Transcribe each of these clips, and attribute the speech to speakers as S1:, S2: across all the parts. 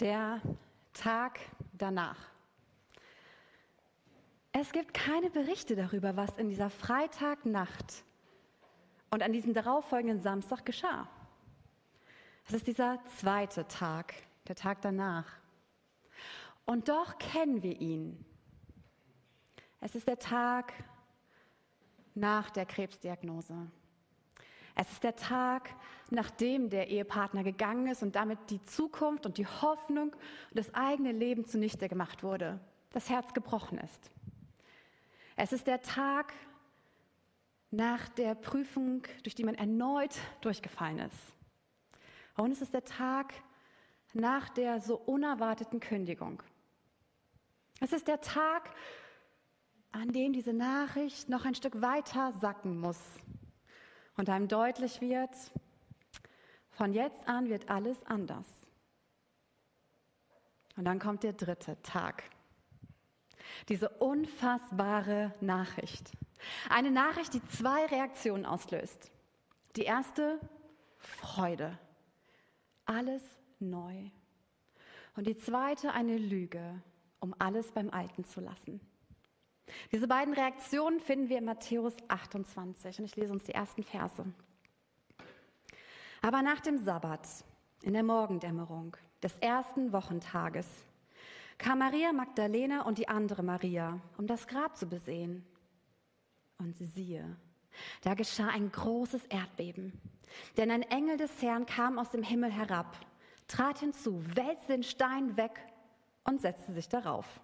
S1: Der Tag danach. Es gibt keine Berichte darüber, was in dieser Freitagnacht und an diesem darauffolgenden Samstag geschah. Es ist dieser zweite Tag, der Tag danach. Und doch kennen wir ihn. Es ist der Tag nach der Krebsdiagnose. Es ist der Tag, nachdem der Ehepartner gegangen ist und damit die Zukunft und die Hoffnung und das eigene Leben zunichte gemacht wurde, das Herz gebrochen ist. Es ist der Tag nach der Prüfung, durch die man erneut durchgefallen ist. Und es ist der Tag nach der so unerwarteten Kündigung. Es ist der Tag, an dem diese Nachricht noch ein Stück weiter sacken muss und einem deutlich wird, von jetzt an wird alles anders. Und dann kommt der dritte Tag. Diese unfassbare Nachricht. Eine Nachricht, die zwei Reaktionen auslöst. Die erste, Freude. Alles neu. Und die zweite, eine Lüge, um alles beim Alten zu lassen. Diese beiden Reaktionen finden wir in Matthäus 28 und ich lese uns die ersten Verse. Aber nach dem Sabbat, in der Morgendämmerung des ersten Wochentages, kam Maria Magdalena und die andere Maria, um das Grab zu besehen. Und siehe, da geschah ein großes Erdbeben, denn ein Engel des Herrn kam aus dem Himmel herab, trat hinzu, wälzte den Stein weg und setzte sich darauf.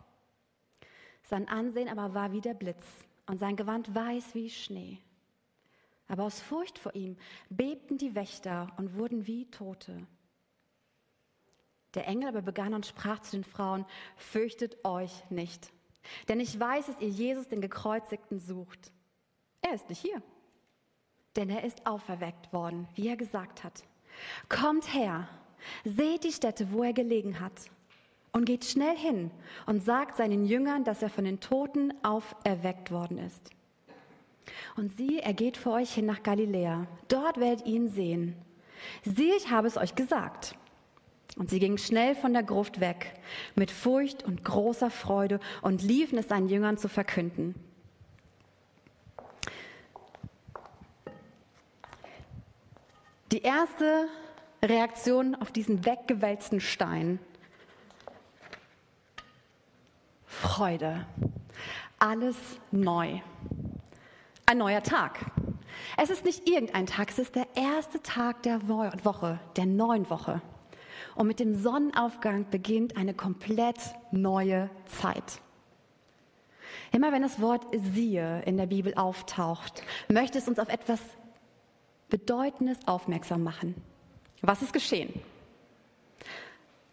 S1: Sein Ansehen aber war wie der Blitz und sein Gewand weiß wie Schnee. Aber aus Furcht vor ihm bebten die Wächter und wurden wie Tote. Der Engel aber begann und sprach zu den Frauen, fürchtet euch nicht, denn ich weiß, dass ihr Jesus, den Gekreuzigten, sucht. Er ist nicht hier, denn er ist auferweckt worden, wie er gesagt hat. Kommt her, seht die Stätte, wo er gelegen hat und geht schnell hin und sagt seinen Jüngern, dass er von den Toten auferweckt worden ist. Und siehe, er geht vor euch hin nach Galiläa. Dort werdet ihr ihn sehen. Siehe, ich habe es euch gesagt. Und sie gingen schnell von der Gruft weg, mit Furcht und großer Freude und liefen es seinen Jüngern zu verkünden. Die erste Reaktion auf diesen weggewälzten Stein Freude. Alles neu. Ein neuer Tag. Es ist nicht irgendein Tag, es ist der erste Tag der Woche, der neuen Woche. Und mit dem Sonnenaufgang beginnt eine komplett neue Zeit. Immer wenn das Wort siehe in der Bibel auftaucht, möchte es uns auf etwas Bedeutendes aufmerksam machen. Was ist geschehen?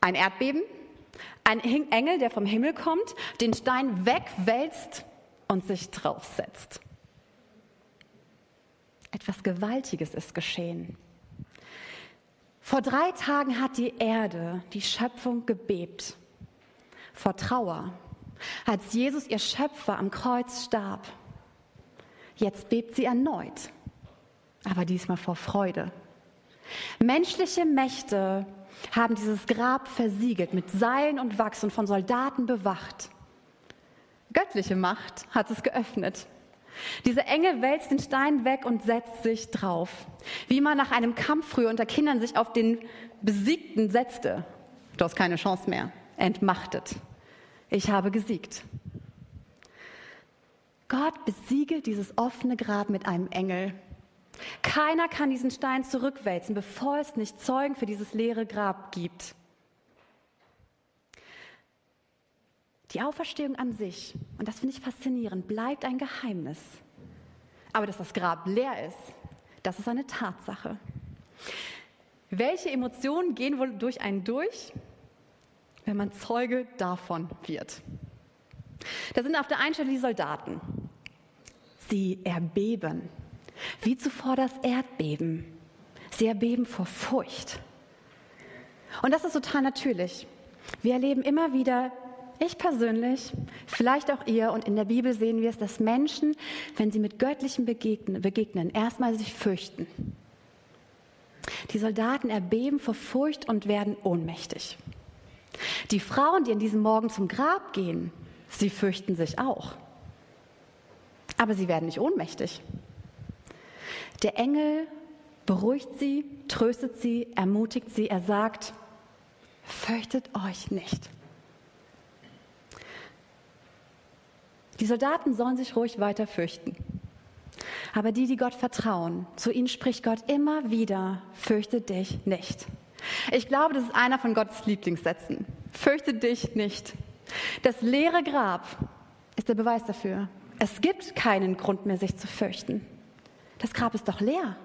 S1: Ein Erdbeben, ein Engel, der vom Himmel kommt, den Stein wegwälzt und sich draufsetzt. Etwas Gewaltiges ist geschehen. Vor drei Tagen hat die Erde, die Schöpfung gebebt. Vor Trauer, als Jesus, ihr Schöpfer, am Kreuz starb. Jetzt bebt sie erneut, aber diesmal vor Freude. Menschliche Mächte haben dieses Grab versiegelt, mit Seilen und Wachs und von Soldaten bewacht. Göttliche Macht hat es geöffnet. Dieser Engel wälzt den Stein weg und setzt sich drauf. Wie man nach einem Kampf früher unter Kindern sich auf den Besiegten setzte. Du hast keine Chance mehr. Entmachtet. Ich habe gesiegt. Gott besiegelt dieses offene Grab mit einem Engel. Keiner kann diesen Stein zurückwälzen, bevor es nicht Zeugen für dieses leere Grab gibt. Die Auferstehung an sich, und das finde ich faszinierend, bleibt ein Geheimnis. Aber dass das Grab leer ist, das ist eine Tatsache. Welche Emotionen gehen wohl durch einen durch, wenn man Zeuge davon wird? Da sind auf der einen Stelle die Soldaten. Sie erbeben. Wie zuvor das Erdbeben. Sie erbeben vor Furcht. Und das ist total natürlich. Wir erleben immer wieder, ich persönlich, vielleicht auch ihr, und in der Bibel sehen wir es, dass Menschen, wenn sie mit Göttlichen begegnen, begegnen erstmal sich fürchten. Die Soldaten erbeben vor Furcht und werden ohnmächtig. Die Frauen, die an diesem Morgen zum Grab gehen, sie fürchten sich auch. Aber sie werden nicht ohnmächtig. Der Engel beruhigt sie, tröstet sie, ermutigt sie. Er sagt, fürchtet euch nicht. Die Soldaten sollen sich ruhig weiter fürchten. Aber die, die Gott vertrauen, zu ihnen spricht Gott immer wieder, fürchte dich nicht. Ich glaube, das ist einer von Gottes Lieblingssätzen. Fürchte dich nicht. Das leere Grab ist der Beweis dafür. Es gibt keinen Grund mehr, sich zu fürchten. Das Grab ist doch leer.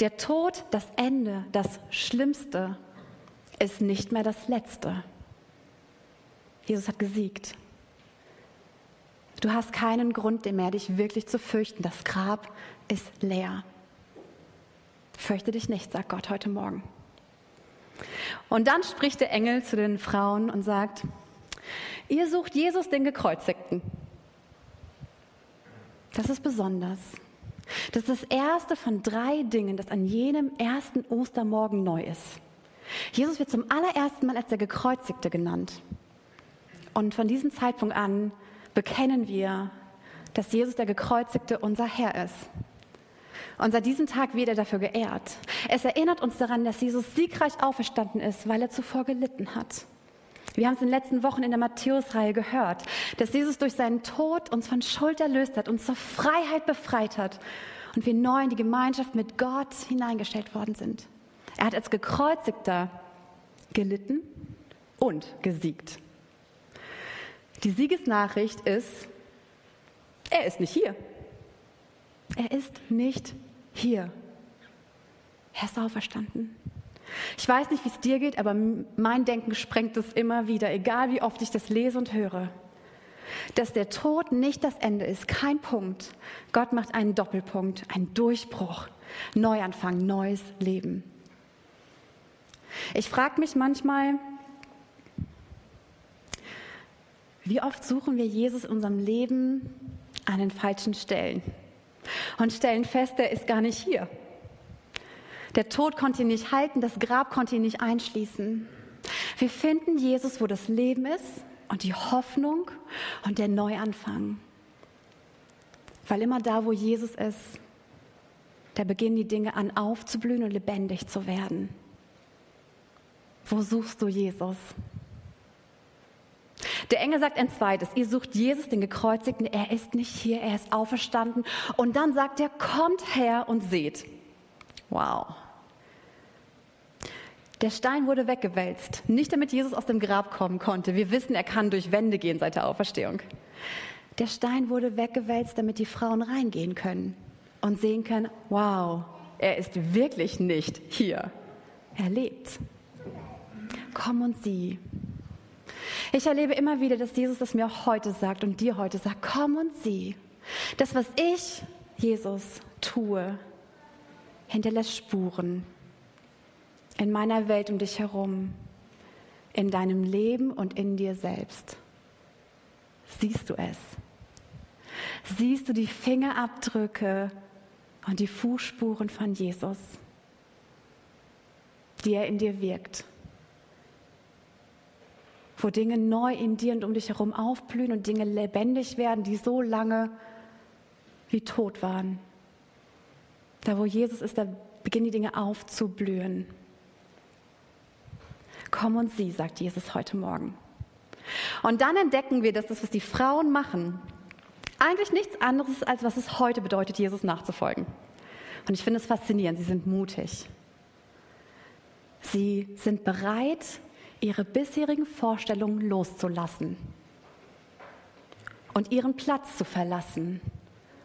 S1: Der Tod, das Ende, das Schlimmste ist nicht mehr das Letzte. Jesus hat gesiegt. Du hast keinen Grund mehr, dich wirklich zu fürchten. Das Grab ist leer. Fürchte dich nicht, sagt Gott heute Morgen. Und dann spricht der Engel zu den Frauen und sagt, ihr sucht Jesus, den Gekreuzigten. Das ist besonders. Das ist das erste von drei Dingen, das an jenem ersten Ostermorgen neu ist. Jesus wird zum allerersten Mal als der Gekreuzigte genannt. Und von diesem Zeitpunkt an bekennen wir, dass Jesus der Gekreuzigte unser Herr ist. Und seit diesem Tag wird er dafür geehrt. Es erinnert uns daran, dass Jesus siegreich auferstanden ist, weil er zuvor gelitten hat. Wir haben es in den letzten Wochen in der Matthäus-Reihe gehört, dass Jesus durch seinen Tod uns von Schuld erlöst hat, uns zur Freiheit befreit hat und wir neu in die Gemeinschaft mit Gott hineingestellt worden sind. Er hat als Gekreuzigter gelitten und gesiegt. Die Siegesnachricht ist, er ist nicht hier. Er ist nicht hier. Er ist auferstanden. Ich weiß nicht, wie es dir geht, aber mein Denken sprengt es immer wieder, egal wie oft ich das lese und höre. Dass der Tod nicht das Ende ist, kein Punkt. Gott macht einen Doppelpunkt, einen Durchbruch, Neuanfang, neues Leben. Ich frage mich manchmal, wie oft suchen wir Jesus in unserem Leben an den falschen Stellen und stellen fest, er ist gar nicht hier. Der Tod konnte ihn nicht halten, das Grab konnte ihn nicht einschließen. Wir finden Jesus, wo das Leben ist und die Hoffnung und der Neuanfang. Weil immer da, wo Jesus ist, da beginnen die Dinge an aufzublühen und lebendig zu werden. Wo suchst du Jesus? Der Engel sagt ein zweites, ihr sucht Jesus, den Gekreuzigten, er ist nicht hier, er ist auferstanden. Und dann sagt er, kommt her und seht. Wow. Der Stein wurde weggewälzt, nicht damit Jesus aus dem Grab kommen konnte. Wir wissen, er kann durch Wände gehen seit der Auferstehung. Der Stein wurde weggewälzt, damit die Frauen reingehen können und sehen können, wow, er ist wirklich nicht hier. Er lebt. Komm und sieh. Ich erlebe immer wieder, dass Jesus das mir auch heute sagt und dir heute sagt, komm und sieh. Das, was ich, Jesus, tue, hinterlässt Spuren in meiner Welt um dich herum, in deinem Leben und in dir selbst. Siehst du es? Siehst du die Fingerabdrücke und die Fußspuren von Jesus, die er in dir wirkt? wo Dinge neu in dir und um dich herum aufblühen und Dinge lebendig werden, die so lange wie tot waren. Da, wo Jesus ist, da beginnen die Dinge aufzublühen. Komm und sieh, sagt Jesus heute Morgen. Und dann entdecken wir, dass das, was die Frauen machen, eigentlich nichts anderes ist, als was es heute bedeutet, Jesus nachzufolgen. Und ich finde es faszinierend, sie sind mutig. Sie sind bereit, ihre bisherigen Vorstellungen loszulassen und ihren Platz zu verlassen,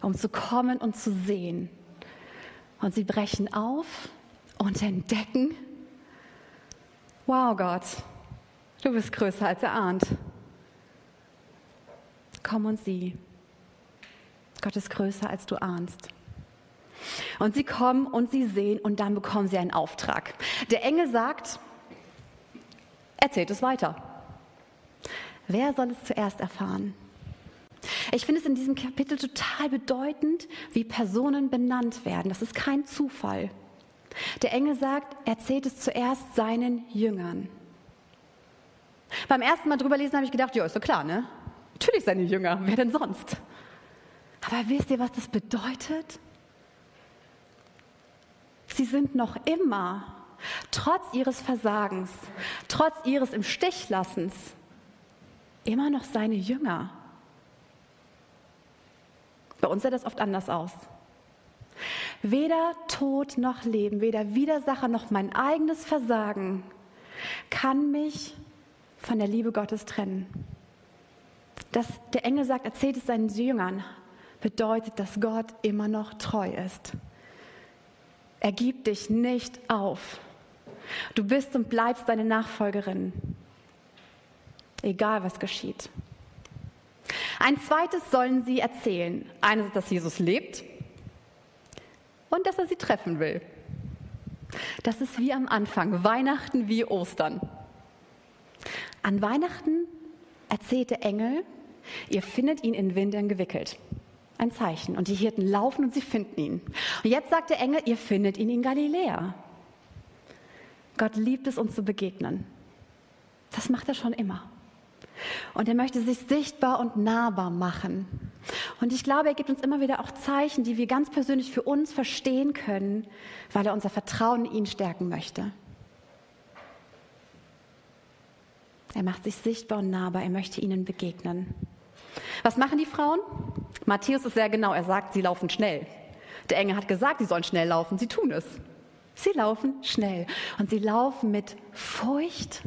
S1: um zu kommen und zu sehen. Und sie brechen auf und entdecken, wow Gott, du bist größer als er ahnt. Komm und sieh. Gott ist größer als du ahnst. Und sie kommen und sie sehen und dann bekommen sie einen Auftrag. Der Engel sagt, erzählt es weiter. Wer soll es zuerst erfahren? Ich finde es in diesem Kapitel total bedeutend, wie Personen benannt werden. Das ist kein Zufall. Der Engel sagt, erzählt es zuerst seinen Jüngern. Beim ersten Mal drüber lesen habe ich gedacht, ja, ist doch klar, ne? Natürlich seine Jünger, wer denn sonst? Aber wisst ihr, was das bedeutet? Sie sind noch immer, trotz ihres Versagens, trotz ihres im Stich lassens, immer noch seine Jünger. Bei uns sieht das oft anders aus. Weder Tod noch Leben, weder Widersacher noch mein eigenes Versagen kann mich von der Liebe Gottes trennen. Dass der Engel sagt, erzählt es seinen Jüngern, bedeutet, dass Gott immer noch treu ist. Er gibt dich nicht auf. Du bist und bleibst deine Nachfolgerin, egal was geschieht. Ein zweites sollen sie erzählen. Eines, dass Jesus lebt und dass er sie treffen will. Das ist wie am Anfang, Weihnachten wie Ostern. An Weihnachten erzählt der Engel, ihr findet ihn in Windeln gewickelt. Ein Zeichen. Und die Hirten laufen und sie finden ihn. Und jetzt sagt der Engel, ihr findet ihn in Galiläa. Gott liebt es, uns zu begegnen. Das macht er schon immer. Und er möchte sich sichtbar und nahbar machen. Und ich glaube, er gibt uns immer wieder auch Zeichen, die wir ganz persönlich für uns verstehen können, weil er unser Vertrauen in ihn stärken möchte. Er macht sich sichtbar und nahbar, er möchte ihnen begegnen. Was machen die Frauen? Matthäus ist sehr genau, er sagt, sie laufen schnell. Der Engel hat gesagt, sie sollen schnell laufen, sie tun es. Sie laufen schnell und sie laufen mit Furcht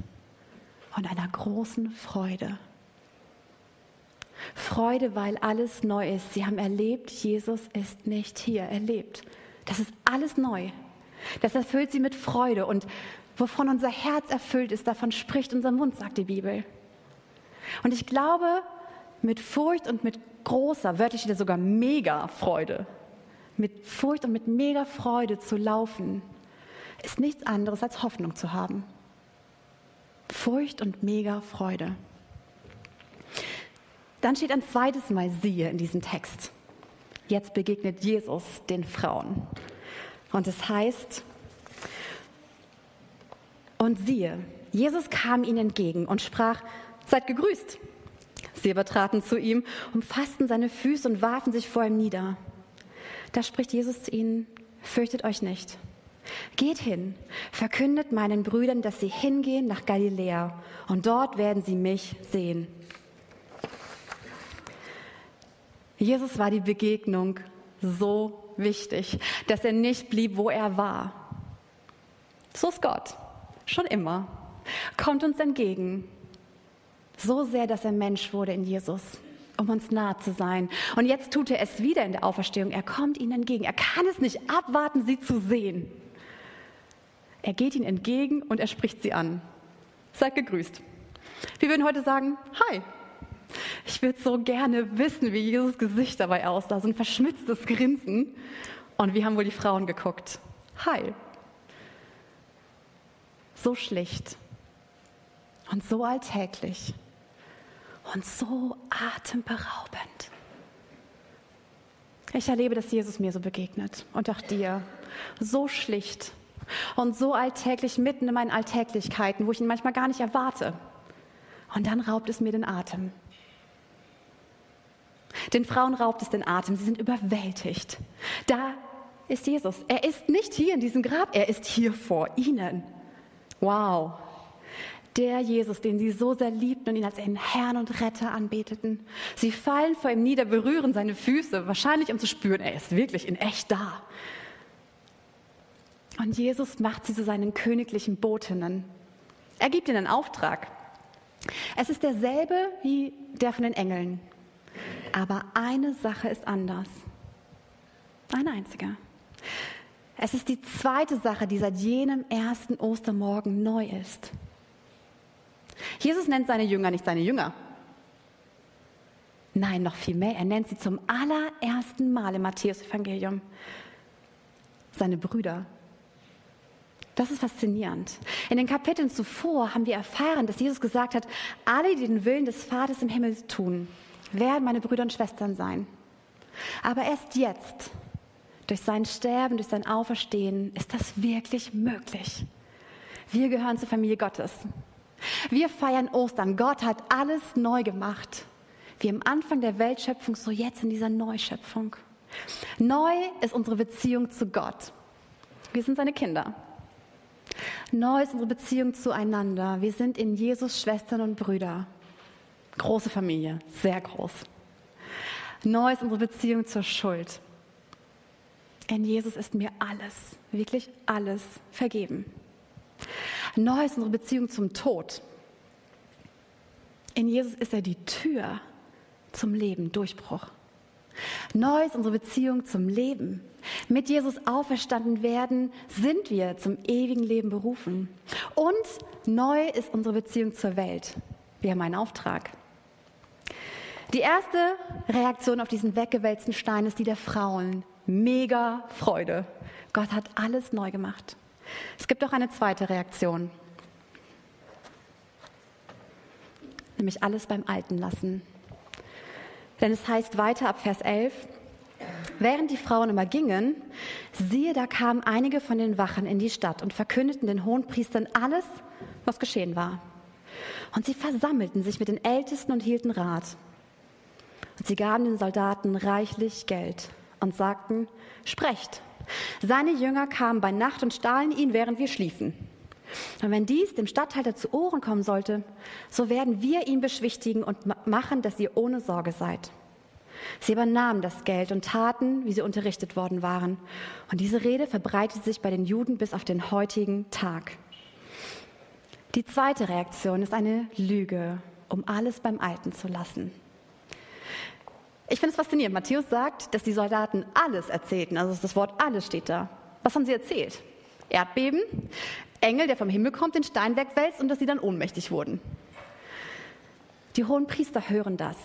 S1: und einer großen Freude. Freude, weil alles neu ist. Sie haben erlebt, Jesus ist nicht hier. Er lebt. Das ist alles neu. Das erfüllt sie mit Freude. Und wovon unser Herz erfüllt ist, davon spricht unser Mund, sagt die Bibel. Und ich glaube, mit Furcht und mit großer, wörtlich steht sogar mega Freude, mit Furcht und mit mega Freude zu laufen, ist nichts anderes als Hoffnung zu haben. Furcht und mega Freude. Dann steht ein zweites Mal siehe in diesem Text. Jetzt begegnet Jesus den Frauen. Und es heißt, und siehe, Jesus kam ihnen entgegen und sprach, seid gegrüßt. Sie aber traten zu ihm, umfassten seine Füße und warfen sich vor ihm nieder. Da spricht Jesus zu ihnen, fürchtet euch nicht. Geht hin, verkündet meinen Brüdern, dass sie hingehen nach Galiläa und dort werden sie mich sehen. Jesus war die Begegnung so wichtig, dass er nicht blieb, wo er war. So ist Gott, schon immer. Kommt uns entgegen. So sehr, dass er Mensch wurde in Jesus, um uns nahe zu sein. Und jetzt tut er es wieder in der Auferstehung. Er kommt ihnen entgegen. Er kann es nicht abwarten, sie zu sehen. Er geht ihnen entgegen und er spricht sie an. Seid gegrüßt. Wir würden heute sagen, hi. Ich würde so gerne wissen, wie Jesus Gesicht dabei aussah, so ein verschmitztes Grinsen. Und wie haben wohl die Frauen geguckt? Hi. So schlicht und so alltäglich und so atemberaubend. Ich erlebe, dass Jesus mir so begegnet und auch dir. So schlicht und so alltäglich mitten in meinen Alltäglichkeiten, wo ich ihn manchmal gar nicht erwarte. Und dann raubt es mir den Atem. Den Frauen raubt es den Atem, sie sind überwältigt. Da ist Jesus. Er ist nicht hier in diesem Grab, er ist hier vor ihnen. Wow, der Jesus, den sie so sehr liebten und ihn als ihren Herrn und Retter anbeteten. Sie fallen vor ihm nieder, berühren seine Füße, wahrscheinlich um zu spüren, er ist wirklich in echt da. Und Jesus macht sie zu seinen königlichen Botinnen. Er gibt ihnen einen Auftrag. Es ist derselbe wie der von den Engeln. Aber eine Sache ist anders. Eine einzige. Es ist die zweite Sache, die seit jenem ersten Ostermorgen neu ist. Jesus nennt seine Jünger nicht seine Jünger. Nein, noch viel mehr. Er nennt sie zum allerersten Mal im Matthäus-Evangelium seine Brüder. Das ist faszinierend. In den Kapiteln zuvor haben wir erfahren, dass Jesus gesagt hat, alle, die den Willen des Vaters im Himmel tun, werden meine Brüder und Schwestern sein. Aber erst jetzt, durch sein Sterben, durch sein Auferstehen, ist das wirklich möglich. Wir gehören zur Familie Gottes. Wir feiern Ostern. Gott hat alles neu gemacht. Wie am Anfang der Weltschöpfung, so jetzt in dieser Neuschöpfung. Neu ist unsere Beziehung zu Gott. Wir sind seine Kinder. Neu ist unsere Beziehung zueinander. Wir sind in Jesus Schwestern und Brüder. Große Familie, sehr groß. Neu ist unsere Beziehung zur Schuld. In Jesus ist mir alles, wirklich alles vergeben. Neu ist unsere Beziehung zum Tod. In Jesus ist er die Tür zum Leben, Durchbruch. Neu ist unsere Beziehung zum Leben. Mit Jesus auferstanden werden, sind wir zum ewigen Leben berufen. Und neu ist unsere Beziehung zur Welt. Wir haben einen Auftrag. Die erste Reaktion auf diesen weggewälzten Stein ist die der Frauen. Mega Freude. Gott hat alles neu gemacht. Es gibt auch eine zweite Reaktion. Nämlich alles beim Alten lassen. Denn es heißt weiter ab Vers 11, Während die Frauen immer gingen, siehe, da kamen einige von den Wachen in die Stadt und verkündeten den Hohenpriestern alles, was geschehen war. Und sie versammelten sich mit den Ältesten und hielten Rat. Sie gaben den Soldaten reichlich Geld und sagten, sprecht. Seine Jünger kamen bei Nacht und stahlen ihn, während wir schliefen. Und wenn dies dem Statthalter zu Ohren kommen sollte, so werden wir ihn beschwichtigen und machen, dass ihr ohne Sorge seid. Sie übernahmen das Geld und taten, wie sie unterrichtet worden waren. Und diese Rede verbreitet sich bei den Juden bis auf den heutigen Tag. Die zweite Reaktion ist eine Lüge, um alles beim Alten zu lassen. Ich finde es faszinierend. Matthäus sagt, dass die Soldaten alles erzählten. Also das Wort alles steht da. Was haben sie erzählt? Erdbeben, Engel, der vom Himmel kommt, den Stein wegwälzt und dass sie dann ohnmächtig wurden. Die hohen Priester hören das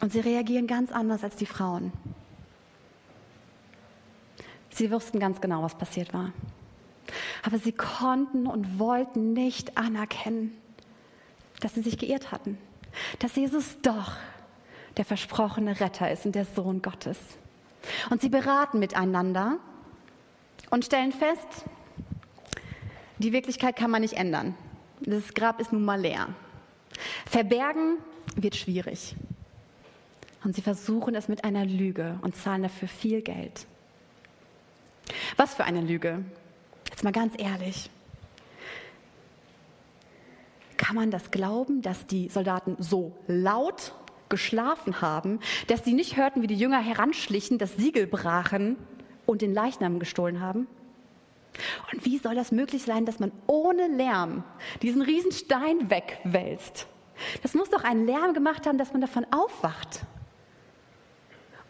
S1: und sie reagieren ganz anders als die Frauen. Sie wussten ganz genau, was passiert war. Aber sie konnten und wollten nicht anerkennen, dass sie sich geirrt hatten. Dass Jesus doch der versprochene Retter ist und der Sohn Gottes. Und sie beraten miteinander und stellen fest, die Wirklichkeit kann man nicht ändern. Das Grab ist nun mal leer. Verbergen wird schwierig. Und sie versuchen es mit einer Lüge und zahlen dafür viel Geld. Was für eine Lüge? Jetzt mal ganz ehrlich. Kann man das glauben, dass die Soldaten so laut geschlafen haben, dass sie nicht hörten, wie die Jünger heranschlichen, das Siegel brachen und den Leichnam gestohlen haben? Und wie soll das möglich sein, dass man ohne Lärm diesen Riesenstein wegwälzt? Das muss doch einen Lärm gemacht haben, dass man davon aufwacht.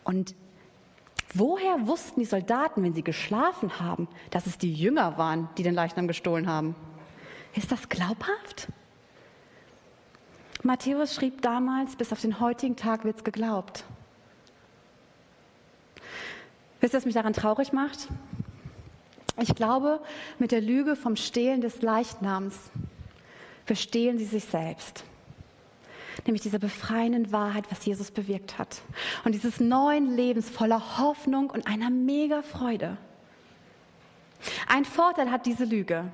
S1: Und woher wussten die Soldaten, wenn sie geschlafen haben, dass es die Jünger waren, die den Leichnam gestohlen haben? Ist das glaubhaft? Matthäus schrieb damals, bis auf den heutigen Tag wird es geglaubt. Wisst ihr, was mich daran traurig macht? Ich glaube, mit der Lüge vom Stehlen des Leichnams bestehlen sie sich selbst nämlich dieser befreienden Wahrheit, was Jesus bewirkt hat. Und dieses neuen Lebens voller Hoffnung und einer mega Freude. Ein Vorteil hat diese Lüge.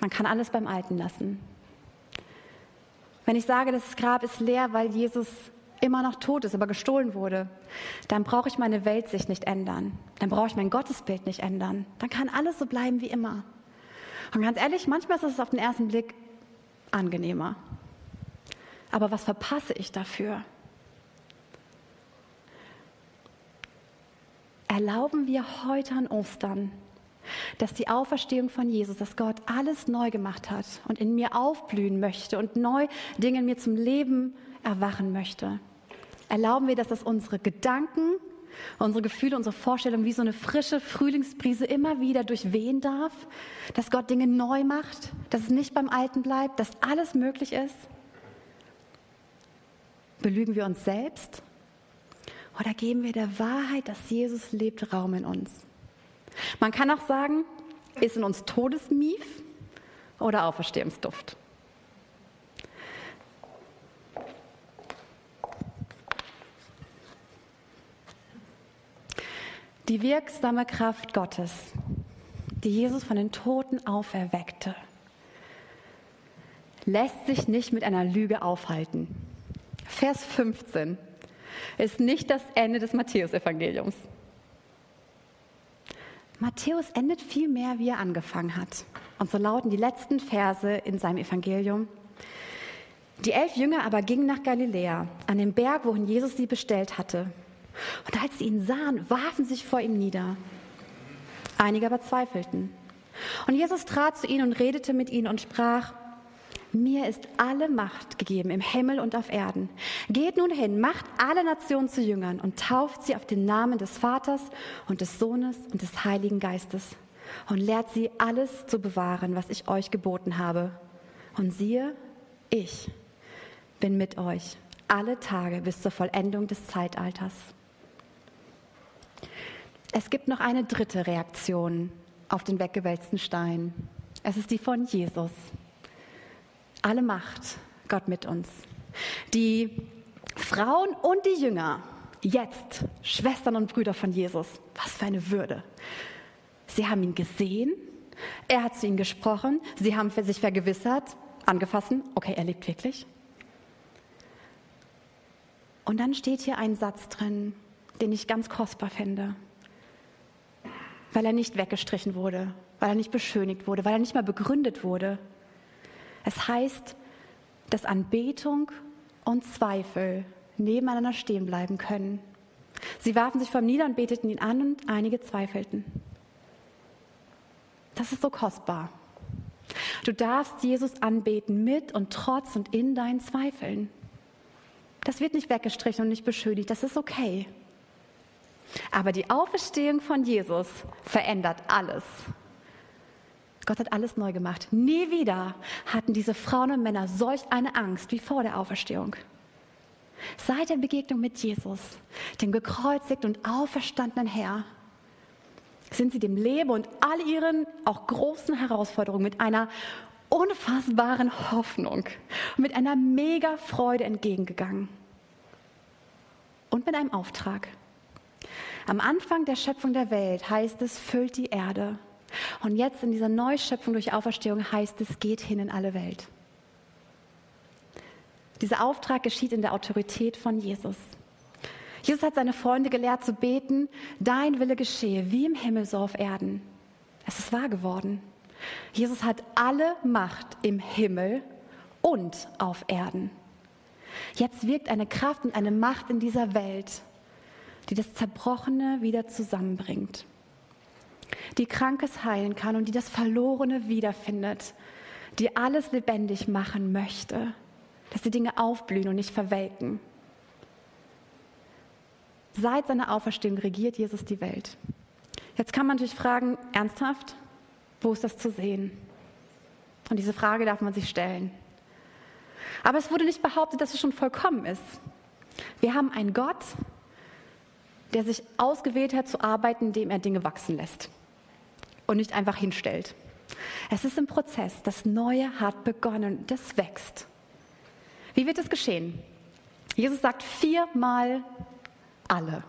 S1: Man kann alles beim Alten lassen. Wenn ich sage, das Grab ist leer, weil Jesus immer noch tot ist, aber gestohlen wurde, dann brauche ich meine Welt sich nicht ändern. Dann brauche ich mein Gottesbild nicht ändern. Dann kann alles so bleiben wie immer. Und ganz ehrlich, manchmal ist es auf den ersten Blick angenehmer. Aber was verpasse ich dafür? Erlauben wir heute an Ostern, dass die Auferstehung von Jesus, dass Gott alles neu gemacht hat und in mir aufblühen möchte und neu Dinge in mir zum Leben erwachen möchte. Erlauben wir, dass das unsere Gedanken, unsere Gefühle, unsere Vorstellungen wie so eine frische Frühlingsbrise immer wieder durchwehen darf, dass Gott Dinge neu macht, dass es nicht beim Alten bleibt, dass alles möglich ist. Belügen wir uns selbst? Oder geben wir der Wahrheit, dass Jesus lebt, Raum in uns? Man kann auch sagen, ist in uns Todesmief oder Auferstehungsduft? Die wirksame Kraft Gottes, die Jesus von den Toten auferweckte, lässt sich nicht mit einer Lüge aufhalten. Vers 15 ist nicht das Ende des Matthäusevangeliums. Matthäus endet viel mehr, wie er angefangen hat. Und so lauten die letzten Verse in seinem Evangelium. Die elf Jünger aber gingen nach Galiläa, an den Berg, wohin Jesus sie bestellt hatte. Und als sie ihn sahen, warfen sich vor ihm nieder. Einige aber zweifelten. Und Jesus trat zu ihnen und redete mit ihnen und sprach, mir ist alle Macht gegeben im Himmel und auf Erden. Geht nun hin, macht alle Nationen zu Jüngern und tauft sie auf den Namen des Vaters und des Sohnes und des Heiligen Geistes und lehrt sie alles zu bewahren, was ich euch geboten habe. Und siehe, ich bin mit euch alle Tage bis zur Vollendung des Zeitalters. Es gibt noch eine dritte Reaktion auf den weggewälzten Stein. Es ist die von Jesus alle Macht, Gott mit uns. Die Frauen und die Jünger, jetzt Schwestern und Brüder von Jesus, was für eine Würde. Sie haben ihn gesehen, er hat zu ihnen gesprochen, sie haben für sich vergewissert, angefasst, okay, er lebt wirklich. Und dann steht hier ein Satz drin, den ich ganz kostbar finde, weil er nicht weggestrichen wurde, weil er nicht beschönigt wurde, weil er nicht mal begründet wurde. Es heißt, dass Anbetung und Zweifel nebeneinander stehen bleiben können. Sie warfen sich vom Nieder und beteten ihn an und einige zweifelten. Das ist so kostbar. Du darfst Jesus anbeten mit und trotz und in deinen Zweifeln. Das wird nicht weggestrichen und nicht beschönigt, das ist okay. Aber die Auferstehung von Jesus verändert alles. Gott hat alles neu gemacht. Nie wieder hatten diese Frauen und Männer solch eine Angst wie vor der Auferstehung. Seit der Begegnung mit Jesus, dem gekreuzigten und auferstandenen Herr, sind sie dem Leben und all ihren auch großen Herausforderungen mit einer unfassbaren Hoffnung mit einer mega Freude entgegengegangen. Und mit einem Auftrag. Am Anfang der Schöpfung der Welt heißt es, füllt die Erde und jetzt in dieser Neuschöpfung durch Auferstehung heißt es, geht hin in alle Welt. Dieser Auftrag geschieht in der Autorität von Jesus. Jesus hat seine Freunde gelehrt zu beten, dein Wille geschehe, wie im Himmel so auf Erden. Es ist wahr geworden. Jesus hat alle Macht im Himmel und auf Erden. Jetzt wirkt eine Kraft und eine Macht in dieser Welt, die das Zerbrochene wieder zusammenbringt die Krankes heilen kann und die das Verlorene wiederfindet, die alles lebendig machen möchte, dass die Dinge aufblühen und nicht verwelken. Seit seiner Auferstehung regiert Jesus die Welt. Jetzt kann man natürlich fragen, ernsthaft, wo ist das zu sehen? Und diese Frage darf man sich stellen. Aber es wurde nicht behauptet, dass es schon vollkommen ist. Wir haben einen Gott, der sich ausgewählt hat zu arbeiten, indem er Dinge wachsen lässt und nicht einfach hinstellt. Es ist ein Prozess. Das Neue hat begonnen. Das wächst. Wie wird es geschehen? Jesus sagt viermal alle.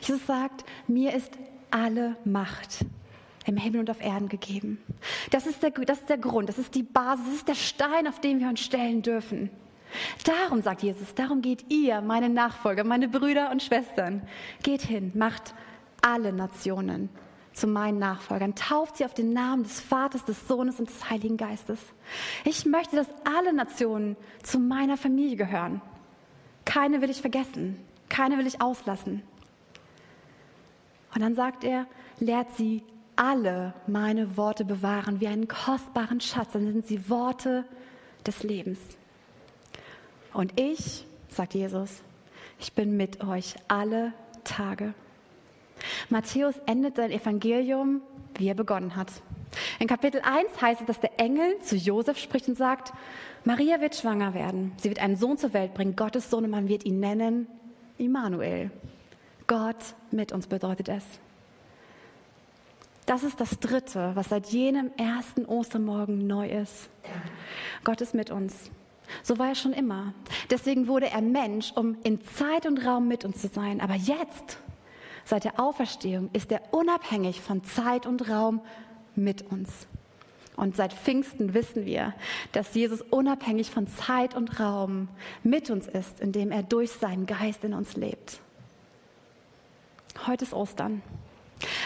S1: Jesus sagt, mir ist alle Macht im Himmel und auf Erden gegeben. Das ist, der, das ist der Grund, das ist die Basis, das ist der Stein, auf den wir uns stellen dürfen. Darum, sagt Jesus, darum geht ihr, meine Nachfolger, meine Brüder und Schwestern. Geht hin, macht alle Nationen zu meinen Nachfolgern. Tauft sie auf den Namen des Vaters, des Sohnes und des Heiligen Geistes. Ich möchte, dass alle Nationen zu meiner Familie gehören. Keine will ich vergessen, keine will ich auslassen. Und dann sagt er, lehrt sie alle meine Worte bewahren wie einen kostbaren Schatz. Dann sind sie Worte des Lebens. Und ich, sagt Jesus, ich bin mit euch alle Tage. Matthäus endet sein Evangelium, wie er begonnen hat. In Kapitel 1 heißt es, dass der Engel zu Josef spricht und sagt, Maria wird schwanger werden. Sie wird einen Sohn zur Welt bringen, Gottes Sohn, und man wird ihn nennen Immanuel. Gott mit uns bedeutet es. Das ist das Dritte, was seit jenem ersten Ostermorgen neu ist. Gott ist mit uns. So war er schon immer. Deswegen wurde er Mensch, um in Zeit und Raum mit uns zu sein. Aber jetzt Seit der Auferstehung ist er unabhängig von Zeit und Raum mit uns. Und seit Pfingsten wissen wir, dass Jesus unabhängig von Zeit und Raum mit uns ist, indem er durch seinen Geist in uns lebt. Heute ist Ostern.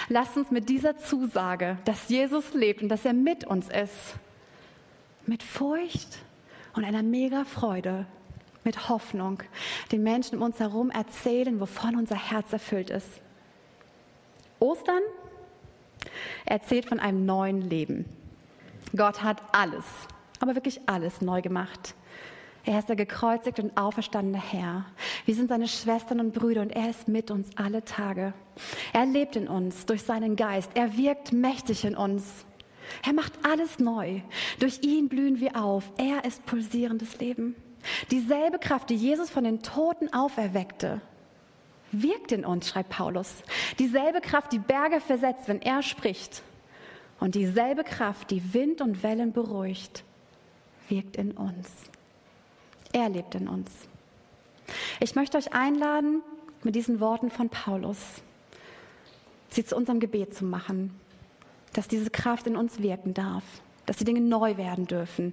S1: Lasst uns mit dieser Zusage, dass Jesus lebt und dass er mit uns ist, mit Furcht und einer mega Freude, mit Hoffnung den Menschen um uns herum erzählen, wovon unser Herz erfüllt ist. Ostern erzählt von einem neuen Leben. Gott hat alles, aber wirklich alles neu gemacht. Er ist der gekreuzigte und auferstandene Herr. Wir sind seine Schwestern und Brüder und er ist mit uns alle Tage. Er lebt in uns durch seinen Geist. Er wirkt mächtig in uns. Er macht alles neu. Durch ihn blühen wir auf. Er ist pulsierendes Leben. Dieselbe Kraft, die Jesus von den Toten auferweckte, wirkt in uns, schreibt Paulus. Dieselbe Kraft, die Berge versetzt, wenn er spricht. Und dieselbe Kraft, die Wind und Wellen beruhigt, wirkt in uns. Er lebt in uns. Ich möchte euch einladen, mit diesen Worten von Paulus sie zu unserem Gebet zu machen, dass diese Kraft in uns wirken darf, dass die Dinge neu werden dürfen,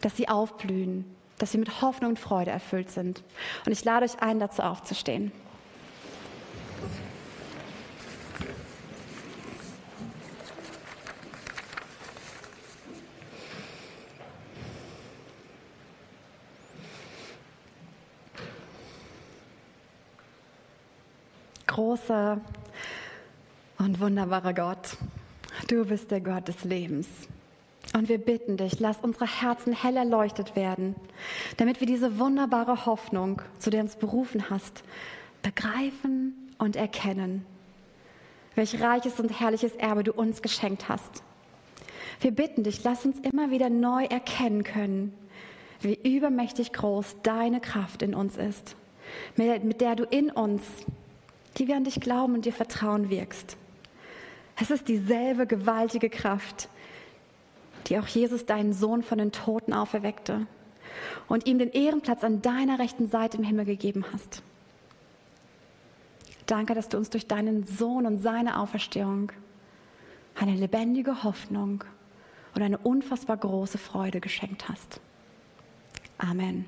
S1: dass sie aufblühen, dass sie mit Hoffnung und Freude erfüllt sind. Und ich lade euch ein, dazu aufzustehen. Großer und wunderbarer Gott, du bist der Gott des Lebens. Und wir bitten dich, lass unsere Herzen hell erleuchtet werden, damit wir diese wunderbare Hoffnung, zu der uns berufen hast, begreifen und erkennen. Welch reiches und herrliches Erbe du uns geschenkt hast. Wir bitten dich, lass uns immer wieder neu erkennen können, wie übermächtig groß deine Kraft in uns ist, mit der du in uns die wir an dich glauben und dir vertrauen wirkst. Es ist dieselbe gewaltige Kraft, die auch Jesus, deinen Sohn, von den Toten auferweckte und ihm den Ehrenplatz an deiner rechten Seite im Himmel gegeben hast. Danke, dass du uns durch deinen Sohn und seine Auferstehung eine lebendige Hoffnung und eine unfassbar große Freude geschenkt hast. Amen.